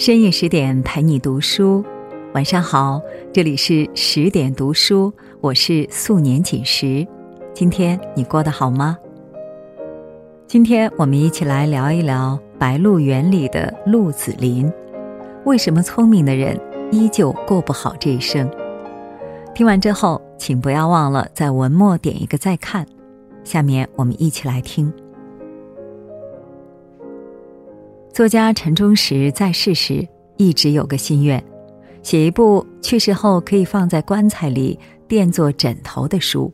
深夜十点陪你读书，晚上好，这里是十点读书，我是素年锦时。今天你过得好吗？今天我们一起来聊一聊《白鹿原》里的鹿子霖，为什么聪明的人依旧过不好这一生？听完之后，请不要忘了在文末点一个再看。下面我们一起来听。作家陈忠实在世时一直有个心愿，写一部去世后可以放在棺材里垫作枕头的书。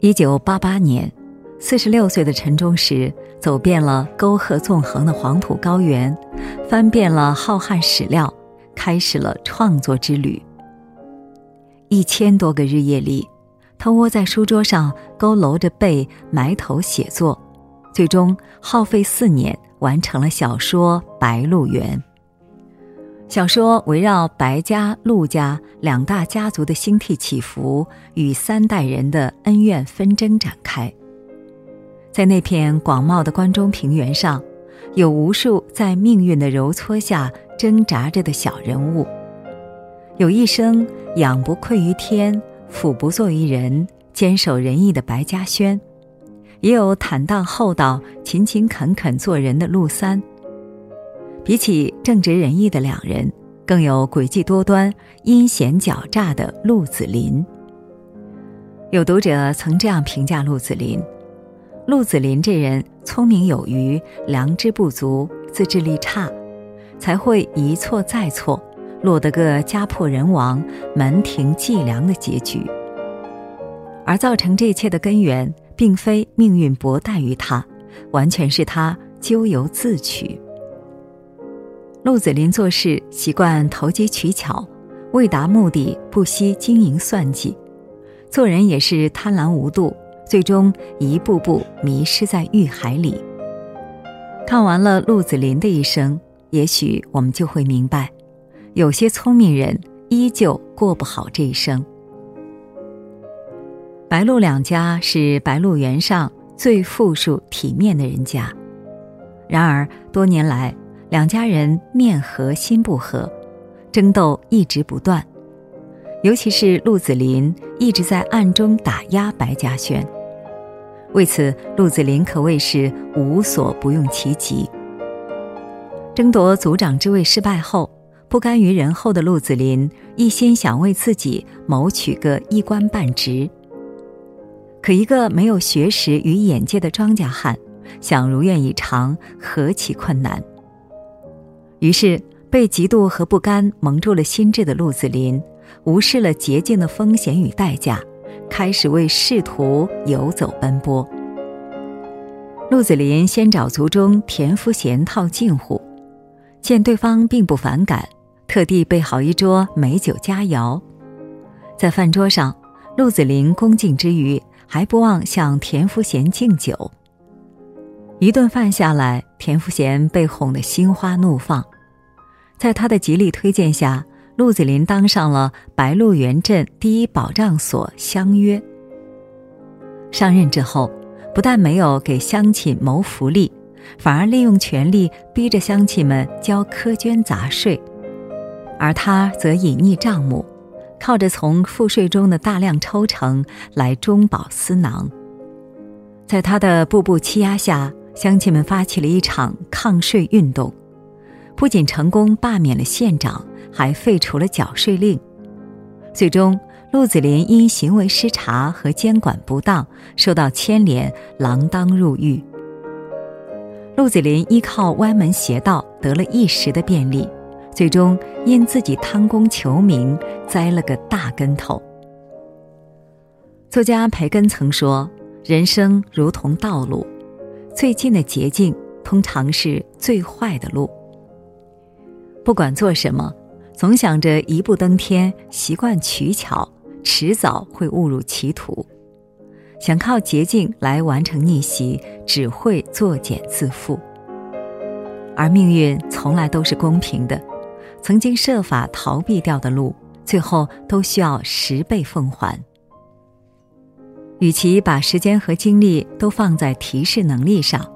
一九八八年，四十六岁的陈忠实走遍了沟壑纵横的黄土高原，翻遍了浩瀚史料，开始了创作之旅。一千多个日夜里，他窝在书桌上，佝偻着背，埋头写作，最终耗费四年。完成了小说《白鹿原》。小说围绕白家、陆家两大家族的兴替起伏与三代人的恩怨纷争展开。在那片广袤的关中平原上，有无数在命运的揉搓下挣扎着的小人物，有一生仰不愧于天，俯不作于人，坚守仁义的白嘉轩。也有坦荡厚道、勤勤恳恳做人的陆三。比起正直仁义的两人，更有诡计多端、阴险狡诈的陆子霖。有读者曾这样评价陆子霖：陆子霖这人聪明有余，良知不足，自制力差，才会一错再错，落得个家破人亡、门庭寂凉的结局。而造成这一切的根源。并非命运薄待于他，完全是他咎由自取。陆子霖做事习惯投机取巧，为达目的不惜经营算计，做人也是贪婪无度，最终一步步迷失在欲海里。看完了陆子霖的一生，也许我们就会明白，有些聪明人依旧过不好这一生。白鹿两家是白鹿原上最富庶体面的人家，然而多年来两家人面和心不和，争斗一直不断。尤其是鹿子霖一直在暗中打压白嘉轩，为此鹿子霖可谓是无所不用其极。争夺族长之位失败后，不甘于人后的鹿子霖一心想为自己谋取个一官半职。可一个没有学识与眼界的庄稼汉，想如愿以偿，何其困难！于是，被嫉妒和不甘蒙住了心智的陆子霖，无视了捷径的风险与代价，开始为仕途游走奔波。陆子霖先找族中田福贤套近乎，见对方并不反感，特地备好一桌美酒佳肴，在饭桌上，陆子霖恭敬之余。还不忘向田福贤敬酒。一顿饭下来，田福贤被哄得心花怒放，在他的极力推荐下，陆子霖当上了白鹿原镇第一保障所乡约。上任之后，不但没有给乡亲谋福利，反而利用权力逼着乡亲们交苛捐杂税，而他则隐匿账目。靠着从赋税中的大量抽成来中饱私囊，在他的步步欺压下，乡亲们发起了一场抗税运动，不仅成功罢免了县长，还废除了缴税令。最终，陆子霖因行为失察和监管不当受到牵连，锒铛入狱。陆子霖依靠歪门邪道得了一时的便利。最终因自己贪功求名，栽了个大跟头。作家培根曾说：“人生如同道路，最近的捷径通常是最坏的路。不管做什么，总想着一步登天，习惯取巧，迟早会误入歧途。想靠捷径来完成逆袭，只会作茧自缚。而命运从来都是公平的。”曾经设法逃避掉的路，最后都需要十倍奉还。与其把时间和精力都放在提示能力上，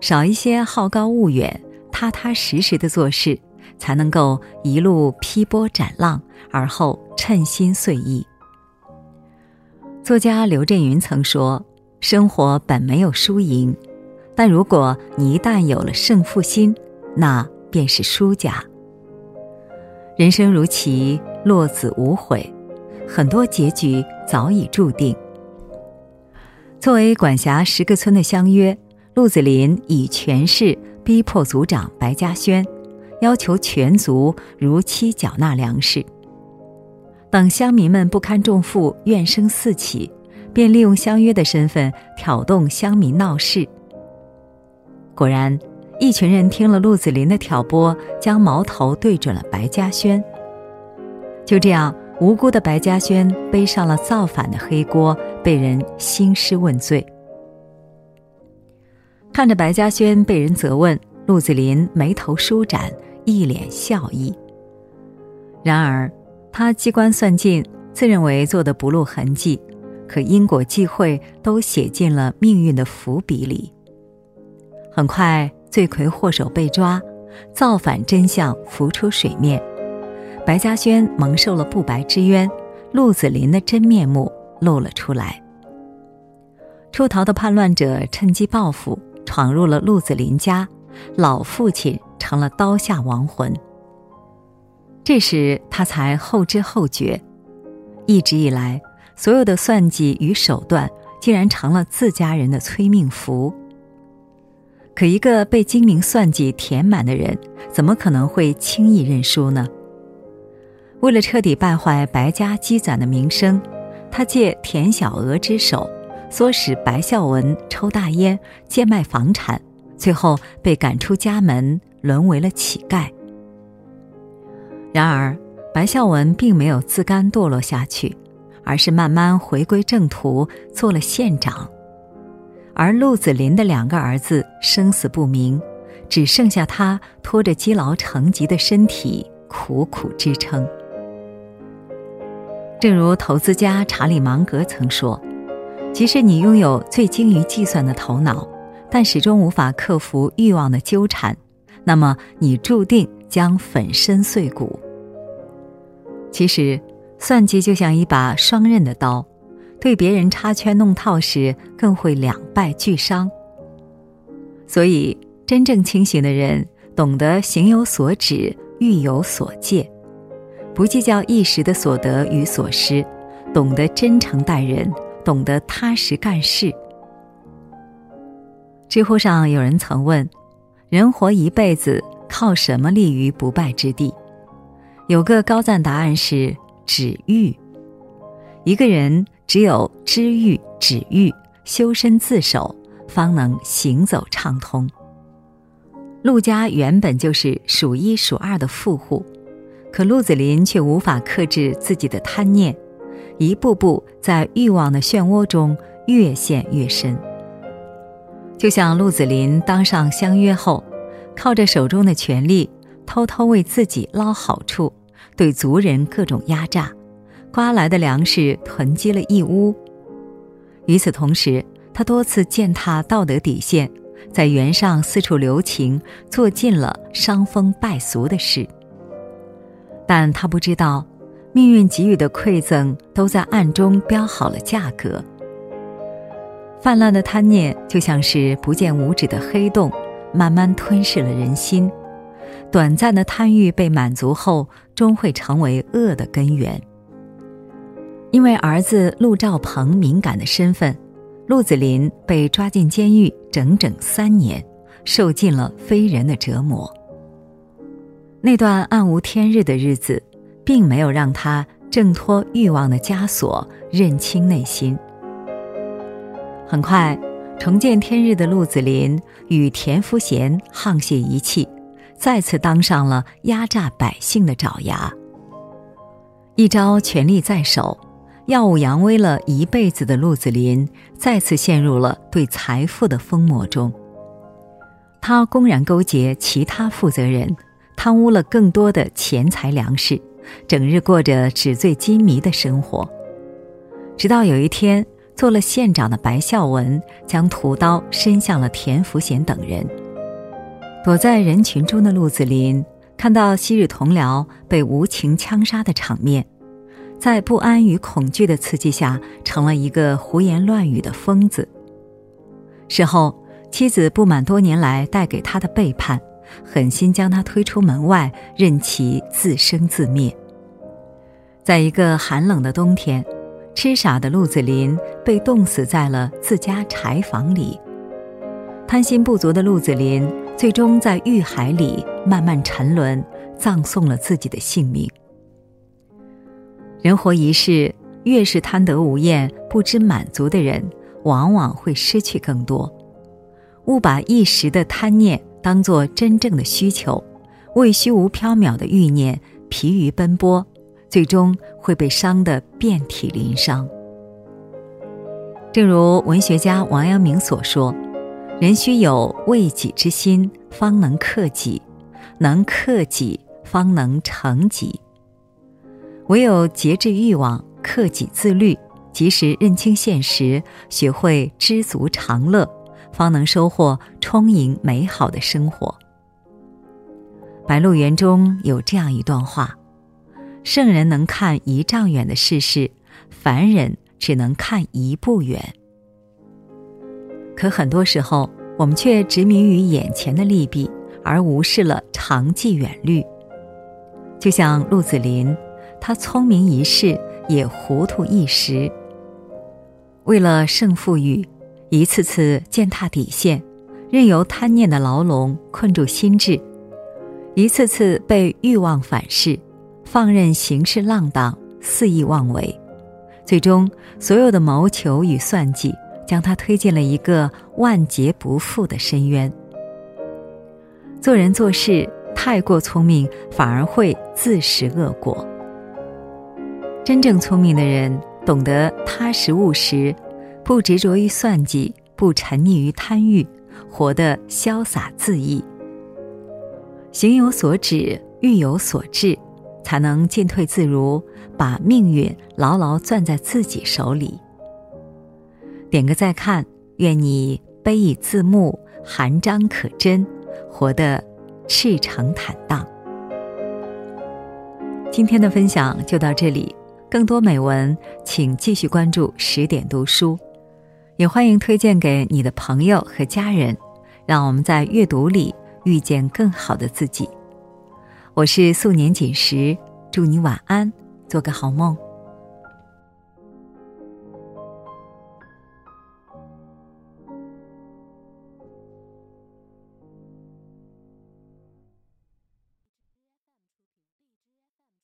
少一些好高骛远、踏踏实实的做事，才能够一路劈波斩浪，而后称心遂意。作家刘震云曾说：“生活本没有输赢，但如果你一旦有了胜负心，那便是输家。人生如棋，落子无悔，很多结局早已注定。”作为管辖十个村的乡约，陆子霖以权势逼迫族长白嘉轩，要求全族如期缴纳粮食。等乡民们不堪重负，怨声四起，便利用乡约的身份挑动乡民闹事。果然，一群人听了陆子霖的挑拨，将矛头对准了白嘉轩。就这样。无辜的白嘉轩背上了造反的黑锅，被人兴师问罪。看着白嘉轩被人责问，陆子霖眉头舒展，一脸笑意。然而，他机关算尽，自认为做的不露痕迹，可因果际会都写进了命运的伏笔里。很快，罪魁祸首被抓，造反真相浮出水面。白嘉轩蒙受了不白之冤，鹿子霖的真面目露了出来。出逃的叛乱者趁机报复，闯入了鹿子霖家，老父亲成了刀下亡魂。这时他才后知后觉，一直以来所有的算计与手段，竟然成了自家人的催命符。可一个被精明算计填满的人，怎么可能会轻易认输呢？为了彻底败坏白家积攒的名声，他借田小娥之手，唆使白孝文抽大烟、贱卖房产，最后被赶出家门，沦为了乞丐。然而，白孝文并没有自甘堕落下去，而是慢慢回归正途，做了县长。而陆子霖的两个儿子生死不明，只剩下他拖着积劳成疾的身体，苦苦支撑。正如投资家查理芒格曾说：“即使你拥有最精于计算的头脑，但始终无法克服欲望的纠缠，那么你注定将粉身碎骨。”其实，算计就像一把双刃的刀，对别人插圈弄套时，更会两败俱伤。所以，真正清醒的人懂得行有所止，欲有所戒。不计较一时的所得与所失，懂得真诚待人，懂得踏实干事。知乎上有人曾问：“人活一辈子，靠什么立于不败之地？”有个高赞答案是：止欲。一个人只有知欲、止欲、修身自守，方能行走畅通。陆家原本就是数一数二的富户。可陆子霖却无法克制自己的贪念，一步步在欲望的漩涡中越陷越深。就像陆子霖当上相约后，靠着手中的权力，偷偷为自己捞好处，对族人各种压榨，刮来的粮食囤积了一屋。与此同时，他多次践踏道德底线，在原上四处留情，做尽了伤风败俗的事。但他不知道，命运给予的馈赠都在暗中标好了价格。泛滥的贪念就像是不见五指的黑洞，慢慢吞噬了人心。短暂的贪欲被满足后，终会成为恶的根源。因为儿子陆兆鹏敏感的身份，陆子霖被抓进监狱整整三年，受尽了非人的折磨。那段暗无天日的日子，并没有让他挣脱欲望的枷锁，认清内心。很快，重见天日的陆子霖与田福贤沆瀣一气，再次当上了压榨百姓的爪牙。一朝权力在手，耀武扬威了一辈子的陆子霖，再次陷入了对财富的疯魔中。他公然勾结其他负责人。贪污了更多的钱财粮食，整日过着纸醉金迷的生活。直到有一天，做了县长的白孝文将屠刀伸向了田福贤等人。躲在人群中的陆子霖，看到昔日同僚被无情枪杀的场面，在不安与恐惧的刺激下，成了一个胡言乱语的疯子。事后，妻子不满多年来带给他的背叛，狠心将他推出门外，任其自生自灭。在一个寒冷的冬天，痴傻的陆子霖被冻死在了自家柴房里。贪心不足的陆子霖，最终在欲海里慢慢沉沦，葬送了自己的性命。人活一世，越是贪得无厌、不知满足的人，往往会失去更多。勿把一时的贪念当作真正的需求，为虚无缥缈的欲念疲于奔波，最终会被伤得遍体鳞伤。正如文学家王阳明所说。人须有为己之心，方能克己；能克己，方能成己。唯有节制欲望，克己自律，及时认清现实，学会知足常乐，方能收获充盈美好的生活。《白鹿原》中有这样一段话：“圣人能看一丈远的世事，凡人只能看一步远。”可很多时候，我们却执迷于眼前的利弊，而无视了长计远虑。就像鹿子霖，他聪明一世，也糊涂一时。为了胜负欲，一次次践踏底线，任由贪念的牢笼困住心智；一次次被欲望反噬，放任行事浪荡，肆意妄为，最终所有的谋求与算计。将他推进了一个万劫不复的深渊。做人做事太过聪明，反而会自食恶果。真正聪明的人，懂得踏实务实，不执着于算计，不沉溺于贪欲，活得潇洒恣意。行有所止，欲有所至，才能进退自如，把命运牢牢攥在自己手里。点个再看，愿你悲以自牧，含章可贞，活得赤诚坦荡。今天的分享就到这里，更多美文请继续关注十点读书，也欢迎推荐给你的朋友和家人，让我们在阅读里遇见更好的自己。我是素年锦时，祝你晚安，做个好梦。